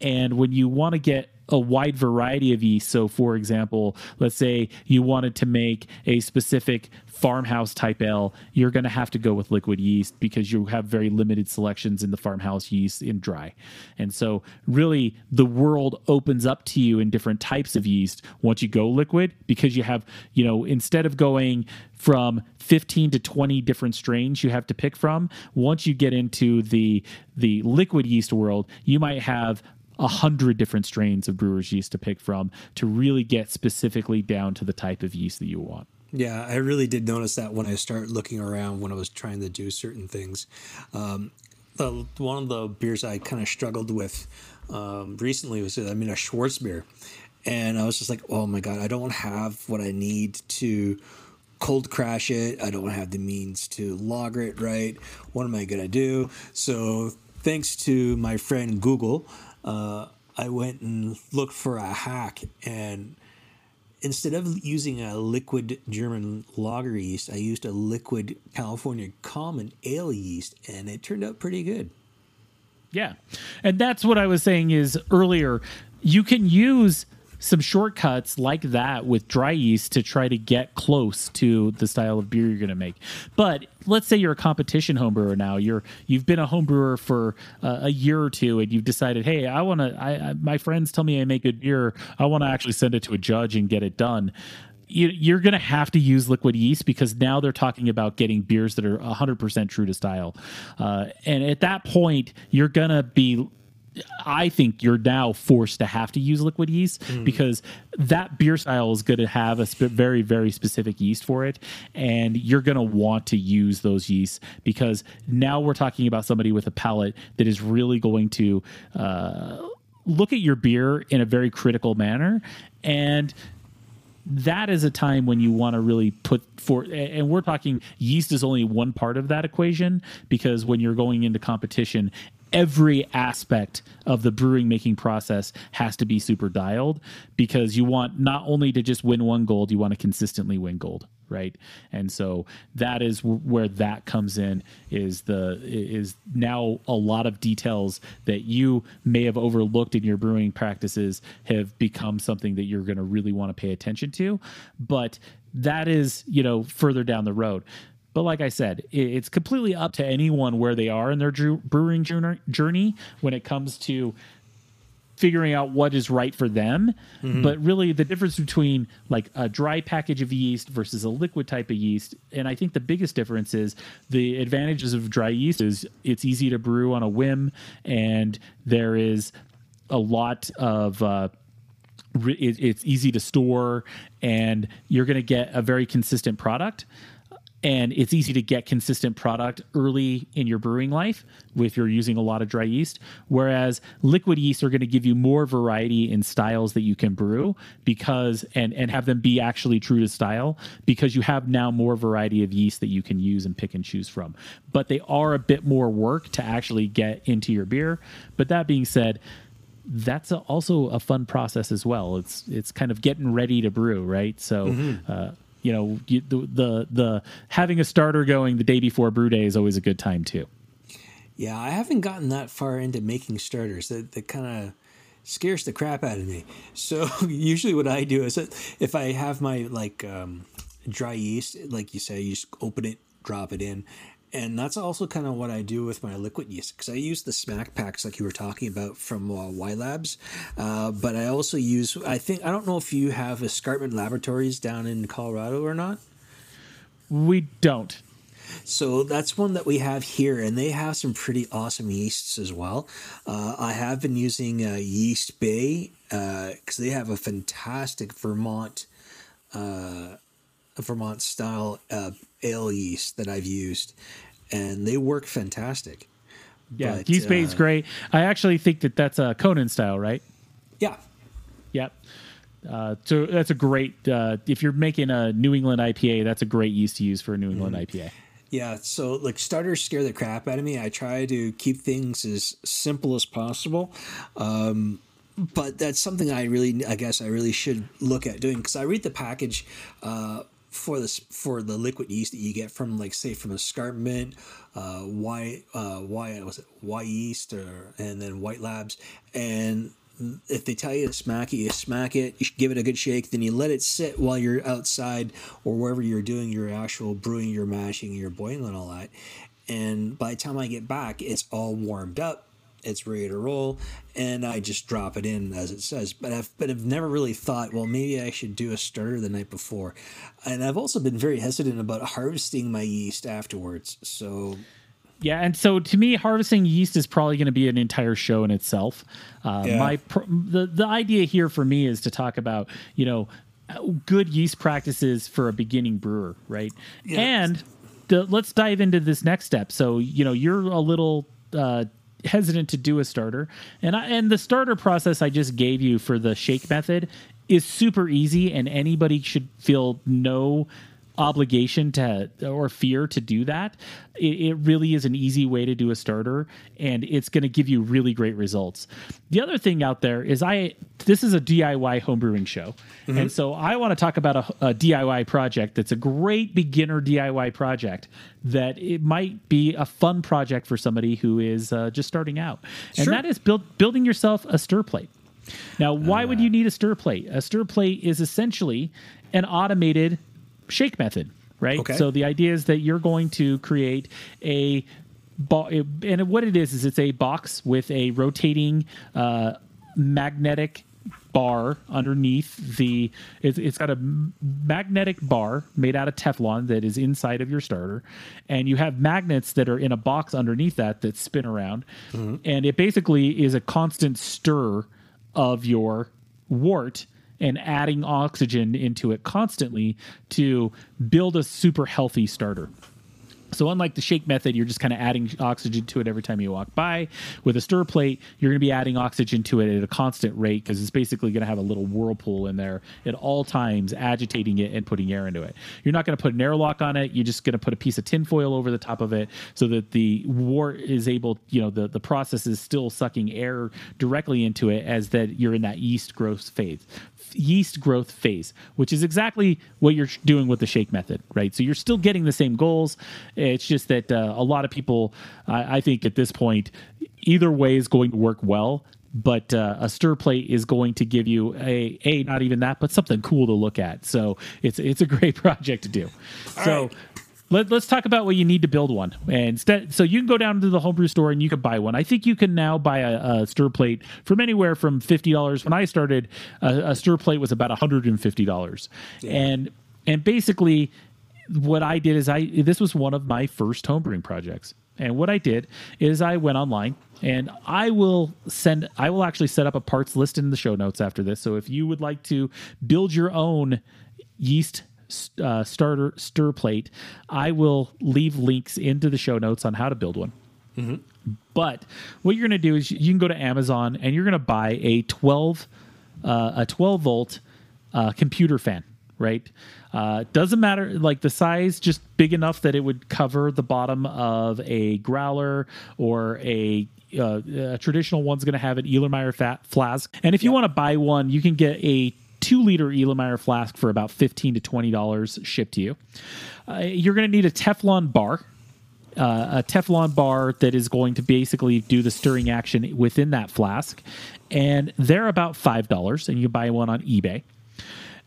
And when you want to get a wide variety of yeast. So, for example, let's say you wanted to make a specific farmhouse type ale, you're going to have to go with liquid yeast because you have very limited selections in the farmhouse yeast in dry. And so, really, the world opens up to you in different types of yeast once you go liquid because you have, you know, instead of going from 15 to 20 different strains you have to pick from once you get into the the liquid yeast world you might have a hundred different strains of brewer's yeast to pick from to really get specifically down to the type of yeast that you want. Yeah, I really did notice that when I started looking around when I was trying to do certain things. Um, the, one of the beers I kind of struggled with um, recently was I mean a Schwarz beer, and I was just like, oh my god, I don't have what I need to cold crash it. I don't have the means to lager it right. What am I to do? So, thanks to my friend Google, uh, I went and looked for a hack. And instead of using a liquid German lager yeast, I used a liquid California common ale yeast, and it turned out pretty good. Yeah. And that's what I was saying is earlier, you can use some shortcuts like that with dry yeast to try to get close to the style of beer you're going to make. But let's say you're a competition homebrewer now. You're you've been a homebrewer for uh, a year or two, and you've decided, hey, I want to. I, I, my friends tell me I make good beer. I want to actually send it to a judge and get it done you're going to have to use liquid yeast because now they're talking about getting beers that are 100% true to style. Uh, and at that point, you're going to be I think you're now forced to have to use liquid yeast mm. because that beer style is going to have a sp- very, very specific yeast for it. And you're going to want to use those yeasts because now we're talking about somebody with a palate that is really going to uh, look at your beer in a very critical manner. And that is a time when you want to really put for and we're talking yeast is only one part of that equation because when you're going into competition every aspect of the brewing making process has to be super dialed because you want not only to just win one gold, you want to consistently win gold, right? And so that is where that comes in is the is now a lot of details that you may have overlooked in your brewing practices have become something that you're going to really want to pay attention to, but that is, you know, further down the road. But like I said, it's completely up to anyone where they are in their brewing journey when it comes to figuring out what is right for them. Mm-hmm. But really, the difference between like a dry package of yeast versus a liquid type of yeast, and I think the biggest difference is the advantages of dry yeast is it's easy to brew on a whim, and there is a lot of uh, it's easy to store, and you're going to get a very consistent product and it's easy to get consistent product early in your brewing life if you're using a lot of dry yeast whereas liquid yeast are going to give you more variety in styles that you can brew because and and have them be actually true to style because you have now more variety of yeast that you can use and pick and choose from but they are a bit more work to actually get into your beer but that being said that's a, also a fun process as well. It's it's kind of getting ready to brew, right? So mm-hmm. uh, you know you, the, the the having a starter going the day before brew day is always a good time too. Yeah, I haven't gotten that far into making starters. That that kind of scares the crap out of me. So (laughs) usually, what I do is if I have my like um, dry yeast, like you say, you just open it, drop it in, and that's also kind of what I do with my liquid yeast because I use the smack packs like you were talking about from uh, Y Labs, uh, but I also use I think I don't know if you have Escarpment Laboratories down in Colorado or not. We don't. So that's one that we have here, and they have some pretty awesome yeasts as well. Uh, I have been using uh, Yeast Bay because uh, they have a fantastic Vermont. Uh, Vermont style uh, ale yeast that I've used, and they work fantastic. Yeah, but, yeast uh, great. I actually think that that's a Conan style, right? Yeah. Yep. Uh, so that's a great. Uh, if you're making a New England IPA, that's a great yeast to use for a New England mm. Mm-hmm. IPA. Yeah, so like starters scare the crap out of me. I try to keep things as simple as possible. Um, but that's something I really, I guess, I really should look at doing because I read the package uh, for this for the liquid yeast that you get from like say from escarpment uh y uh was it Wyeast or and then white labs and if they tell you to smack it, you smack it, you give it a good shake, then you let it sit while you're outside or wherever you're doing your actual brewing, your mashing, your boiling, and all that. And by the time I get back, it's all warmed up it's ready to roll, and I just drop it in as it says. But I've but I've never really thought, well, maybe I should do a starter the night before, and I've also been very hesitant about harvesting my yeast afterwards. So. Yeah, and so to me, harvesting yeast is probably going to be an entire show in itself. Uh, yeah. My the the idea here for me is to talk about you know good yeast practices for a beginning brewer, right? Yeah. And the, let's dive into this next step. So you know you're a little uh, hesitant to do a starter. And I, and the starter process I just gave you for the shake method is super easy and anybody should feel no obligation to or fear to do that, it, it really is an easy way to do a starter, and it's going to give you really great results. The other thing out there is I this is a DIY homebrewing show, and so I want to talk about a, a DIY project that's a great beginner DIY project that it might be a fun project for somebody who is uh, just starting out, and Sure. that is build, building yourself a stir plate. Now, why would you need a stir plate? A stir plate is essentially an automated shake method, right? Okay. So the idea is that you're going to create a bo- and what it is is it's a box with a rotating uh, magnetic bar underneath the it's, it's got a magnetic bar made out of teflon that is inside of your starter and you have magnets that are in a box underneath that that spin around and it basically is a constant stir of your wort and adding oxygen into it constantly to build a super healthy starter so unlike the shake method, you're just kind of adding oxygen to it every time you walk by. With a stir plate, you're going to be adding oxygen to it at a constant rate because it's basically going to have a little whirlpool in there at all times, agitating it and putting air into it. You're not going to put an airlock on it. You're just going to put a piece of tinfoil over the top of it so that the wort is able, you know, the, the process is still sucking air directly into it as that you're in that yeast growth phase yeast growth phase, which is exactly what you're doing with the shake method, right? So you're still getting the same goals. It's just that uh, a lot of people, I I think, at this point, either way is going to work well. But uh, a stir plate is going to give you a a not even that, but something cool to look at. So it's it's a great (laughs) project to do. so. right. Let, let's talk about what you need to build one. And instead, so you can go down to the homebrew store and you can buy one. I think you can now buy a, a stir plate from anywhere from fifty dollars. When I started, a, a stir plate was about one hundred and fifty dollars, and and basically, what I did is I this was one of my first homebrewing projects. And what I did is I went online and I will send I will actually set up a parts list in the show notes after this. So if you would like to build your own yeast uh, starter stir plate, I will leave links into the show notes on how to build one. But what you're going to do is you can go to Amazon and you're going to buy a 12 uh, a 12 volt uh, computer fan, right? Uh, doesn't matter like the size, just big enough that it would cover the bottom of a growler or a uh, a traditional one's going to have an Erlenmeyer fat flask. And if you want to buy one, you can get a two liter Erlenmeyer flask for about fifteen to twenty dollars shipped to you. Uh, you're going to need a Teflon bar uh, a Teflon bar that is going to basically do the stirring action within that flask, and they're about five dollars, and you buy one on eBay.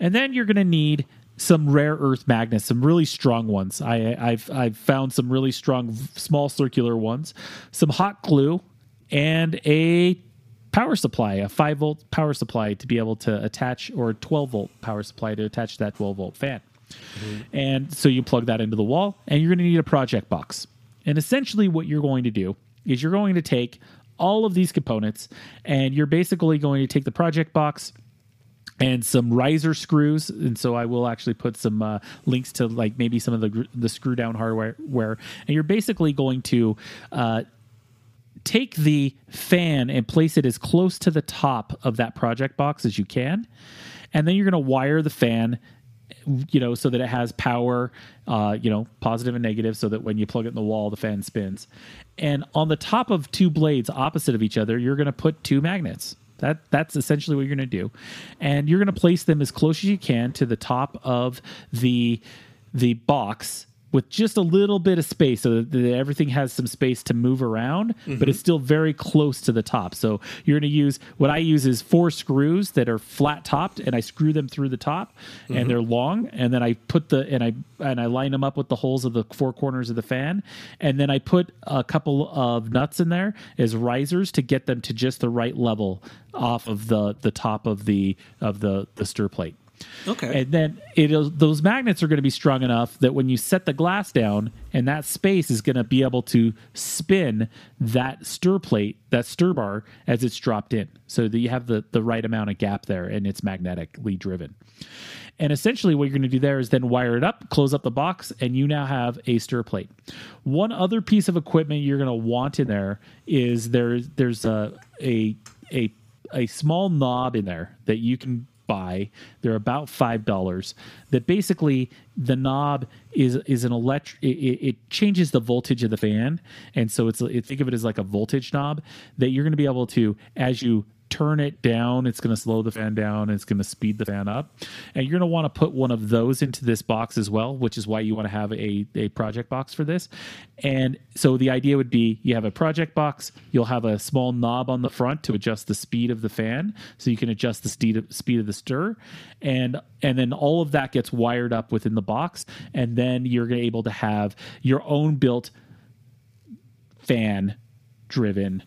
And then you're going to need some rare earth magnets, some really strong ones. I, I've I've found some really strong small circular ones, some hot glue, and a power supply, a five volt power supply to be able to attach, or a 12 volt power supply to attach that 12 volt fan. Mm-hmm. And so you plug that into the wall, and you're going to need a project box. And essentially, what you're going to do is you're going to take all of these components, and you're basically going to take the project box and some riser screws. And so I will actually put some uh, links to like maybe some of the the screw down hardware. Where and you're basically going to uh, take the fan and place it as close to the top of that project box as you can, and then you're going to wire the fan. You know, so that it has power, uh, you know, positive and negative, so that when you plug it in the wall, the fan spins. And on the top of two blades opposite of each other, you're going to put two magnets. That that's essentially what you're going to do, and you're going to place them as close as you can to the top of the the box with just a little bit of space so that everything has some space to move around, but mm-hmm. it's still very close to the top. So you're going to use what I use is four screws that are flat topped, and I screw them through the top, and mm-hmm. they're long, and then I put the and I and I line them up with the holes of the four corners of the fan, and then I put a couple of nuts in there as risers to get them to just the right level off of the the top of the of the the stir plate. Okay. And then it those magnets are going to be strong enough that when you set the glass down, and that space is going to be able to spin that stir plate, that stir bar, as it's dropped in, so that you have the the right amount of gap there, and it's magnetically driven. And essentially, what you're going to do there is then wire it up, close up the box, and you now have a stir plate. One other piece of equipment you're going to want in there is there there's a a a a small knob in there that you can buy. They're about five dollars. That basically the knob is is an electric. It, it, changes the voltage of the fan, and so it's it, think of it as like a voltage knob that you're going to be able to as you turn it down, it's going to slow the fan down it's going to speed the fan up. And you're going to want to put one of those into this box as well, which is why you want to have a, a project box for this. And so the idea would be you have a project box, you'll have a small knob on the front to adjust the speed of the fan. So you can adjust the speed of, speed of the stir. And and then all of that gets wired up within the box. And then you're able to have your own built fan driven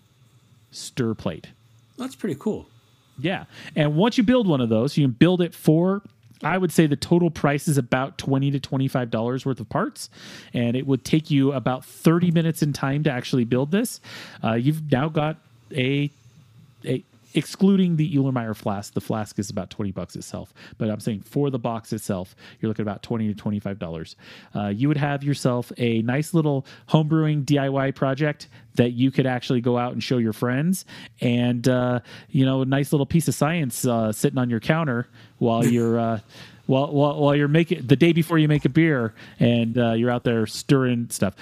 stir plate. That's pretty cool. Yeah. And once you build one of those, you can build it for I would say the total price is about twenty to twenty-five dollars worth of parts, and it would take you about thirty minutes in time to actually build this. Uh, you've now got a a excluding the Erlenmeyer flask, the flask is about 20 bucks itself. But I'm saying for the box itself, you're looking at about 20 to $25. Uh, you would have yourself a nice little homebrewing DIY project that you could actually go out and show your friends and, uh, you know, a nice little piece of science uh, sitting on your counter while (laughs) you're. Uh, while, while, while you're making the day before you make a beer and uh, you're out there stirring stuff.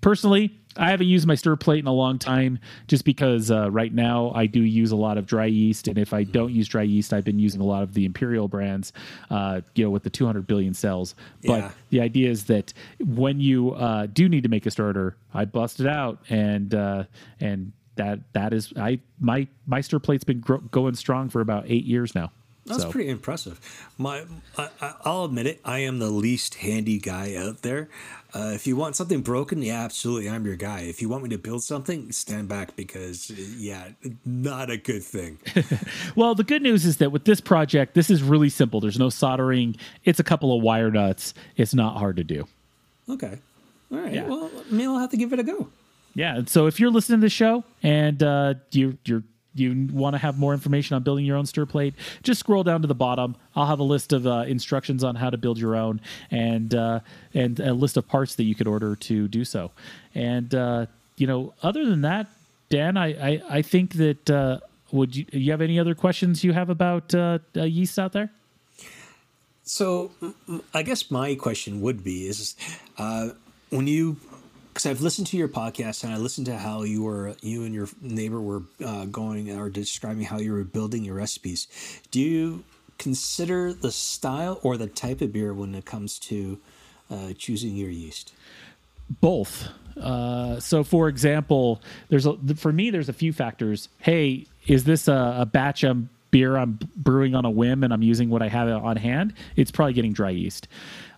Personally, I haven't used my stir plate in a long time just because uh, right now I do use a lot of dry yeast. And if I don't use dry yeast, I've been using a lot of the Imperial brands, uh, you know, with the 200 billion cells. But Yeah. the idea is that when you uh, do need to make a starter, I bust it out and, uh, and, that that is I my my stir plate's been gro- going strong for about eight years now. That's So- pretty impressive. My, I, I- I'll admit it. I am the least handy guy out there. Uh, if you want something broken, yeah, absolutely, I'm your guy. If you want me to build something, stand back because, yeah, not a good thing. (laughs) Well, the good news is that with this project, this is really simple. There's no soldering. It's a couple of wire nuts. It's not hard to do. Okay, all right. Yeah. Well, maybe I'll have to give it a go. Yeah. and So if you're listening to the show and uh, you you're you want to have more information on building your own stir plate, just scroll down to the bottom. I'll have a list of uh, instructions on how to build your own and uh, and a list of parts that you could order to do so. And uh, you know, other than that, Dan, I I, I think that uh, would you you have any other questions you have about uh, uh, yeast out there? So, I guess my question would be: Is when you, because I've listened to your podcast and I listened to how you were, you and your neighbor were uh, going or describing how you were building your recipes. Do you consider the style or the type of beer when it comes to uh, choosing your yeast? both uh, so for example there's a for me there's a few factors hey is this a, a batch of beer i'm brewing on a whim and i'm using what i have on hand it's probably getting dry yeast.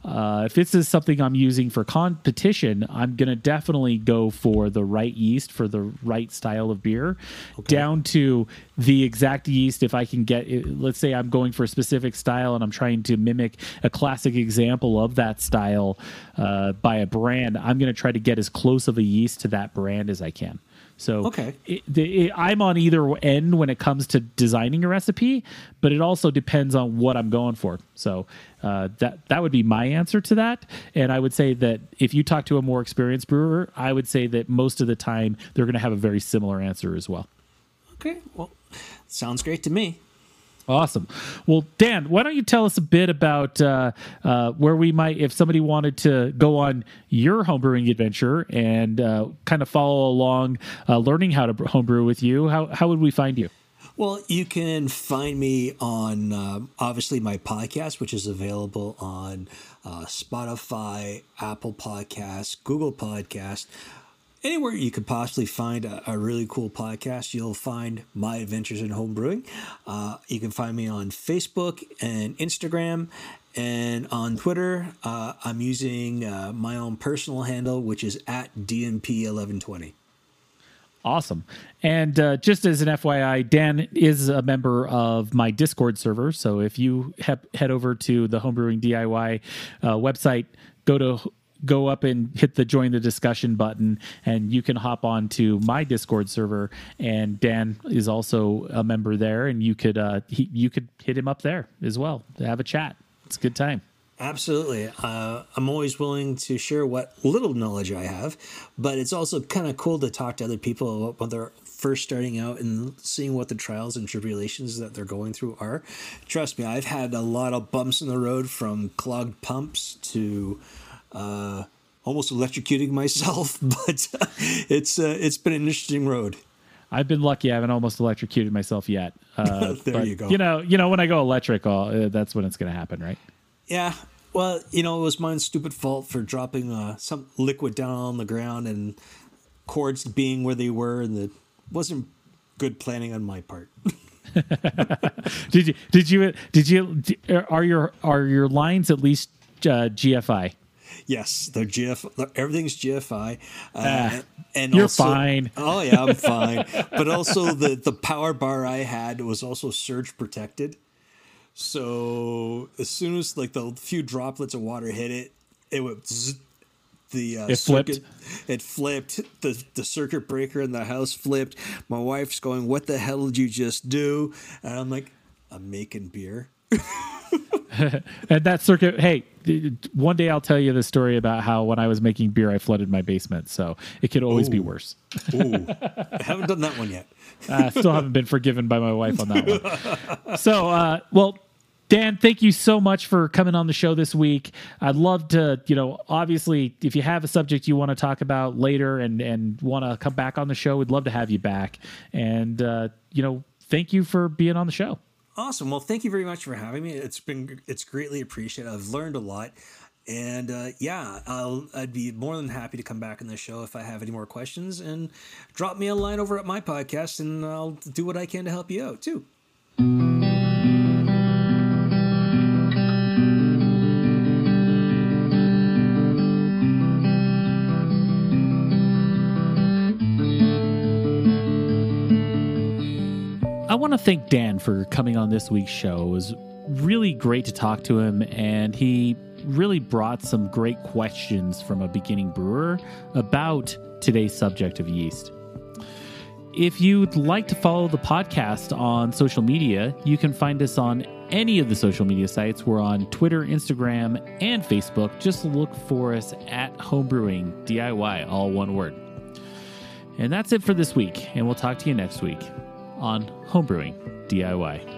Uh, if this is something i'm using for competition i'm going to definitely go for the right yeast for the right style of beer down to the exact yeast if i can get it, let's say i'm going for a specific style and i'm trying to mimic a classic example of that style uh, by a brand i'm going to try to get as close of a yeast to that brand as i can so Okay. it, the, it, I'm on either end when it comes to designing a recipe, but it also depends on what I'm going for. So uh, that that would be my answer to that. And I would say that if you talk to a more experienced brewer, I would say that most of the time they're going to have a very similar answer as well. Okay, well, sounds great to me. Awesome. Well, Dan, why don't you tell us a bit about uh, uh, where we might, if somebody wanted to go on your homebrewing adventure and uh, kind of follow along, uh, learning how to homebrew with you, how, how would we find you? Well, you can find me on um, obviously my podcast, which is available on uh, Spotify, Apple Podcasts, Google Podcast. Anywhere you could possibly find a, a really cool podcast, you'll find my adventures in home brewing. Uh, you can find me on Facebook and Instagram. And on Twitter, uh, I'm using uh, my own personal handle, which is at DMP1120. Awesome. And uh, just as an FYI, Dan is a member of my Discord server. So if you he- head over to the Homebrewing DIY uh, website, go to go up and hit the join the discussion button and you can hop on to my discord server and dan is also a member there and you could uh he, you could hit him up there as well to have a chat it's a good time Absolutely. Uh, I'm always willing to share what little knowledge I have, but it's also kind of cool to talk to other people when they're first starting out and seeing what the trials and tribulations that they're going through are. Trust me, I've had a lot of bumps in the road from clogged pumps to uh, almost electrocuting myself, (laughs) but it's uh, it's been an interesting road. I've been lucky. I haven't almost electrocuted myself yet. Uh, (laughs) there but, you go. You know, you know, when I go electric, uh, that's when it's going to happen, right? Yeah. Well, you know, it was my stupid fault for dropping uh, some liquid down on the ground and cords being where they were, and it wasn't good planning on my part. (laughs) did you? Did you? Did you? Are your are your lines at least uh, GFI? Yes, they're GF. Everything's GFI, uh, ah, and you're also, fine. Oh yeah, I'm (laughs) fine. but also the the power bar I had was also surge protected. So as soon as like the few droplets of water hit it, it would zzz, the uh, it circuit, flipped. It flipped. The the circuit breaker in the house flipped. My wife's going, "What the hell did you just do?" And I'm like, "I'm making beer." (laughs) and that circuit, hey, one day I'll tell you the story about how when I was making beer, I flooded my basement. So it could always Ooh. be worse. Ooh. I (laughs) haven't done that one yet. (laughs) I still haven't been forgiven by my wife on that one. So, uh, well, Dan, thank you so much for coming on the show this week. I'd love to, you know, obviously, if you have a subject you want to talk about later and and want to come back on the show, we'd love to have you back. And uh, you know, thank you for being on the show. Awesome. Well, thank you very much for having me. It's been it's greatly appreciated. I've learned a lot. And uh, yeah, I'll, I'd be more than happy to come back on the show if I have any more questions. And drop me a line over at my podcast, and I'll do what I can to help you out too. To thank Dan for coming on this week's show. It was really great to talk to him, and he really brought some great questions from a beginning brewer about today's subject of yeast. If you'd like to follow the podcast on social media, you can find us on any of the social media sites. We're on Twitter, Instagram, and Facebook. Just look for us at Homebrewing DIY, all one word. And that's it for this week, and we'll talk to you next week on Homebrewing DIY.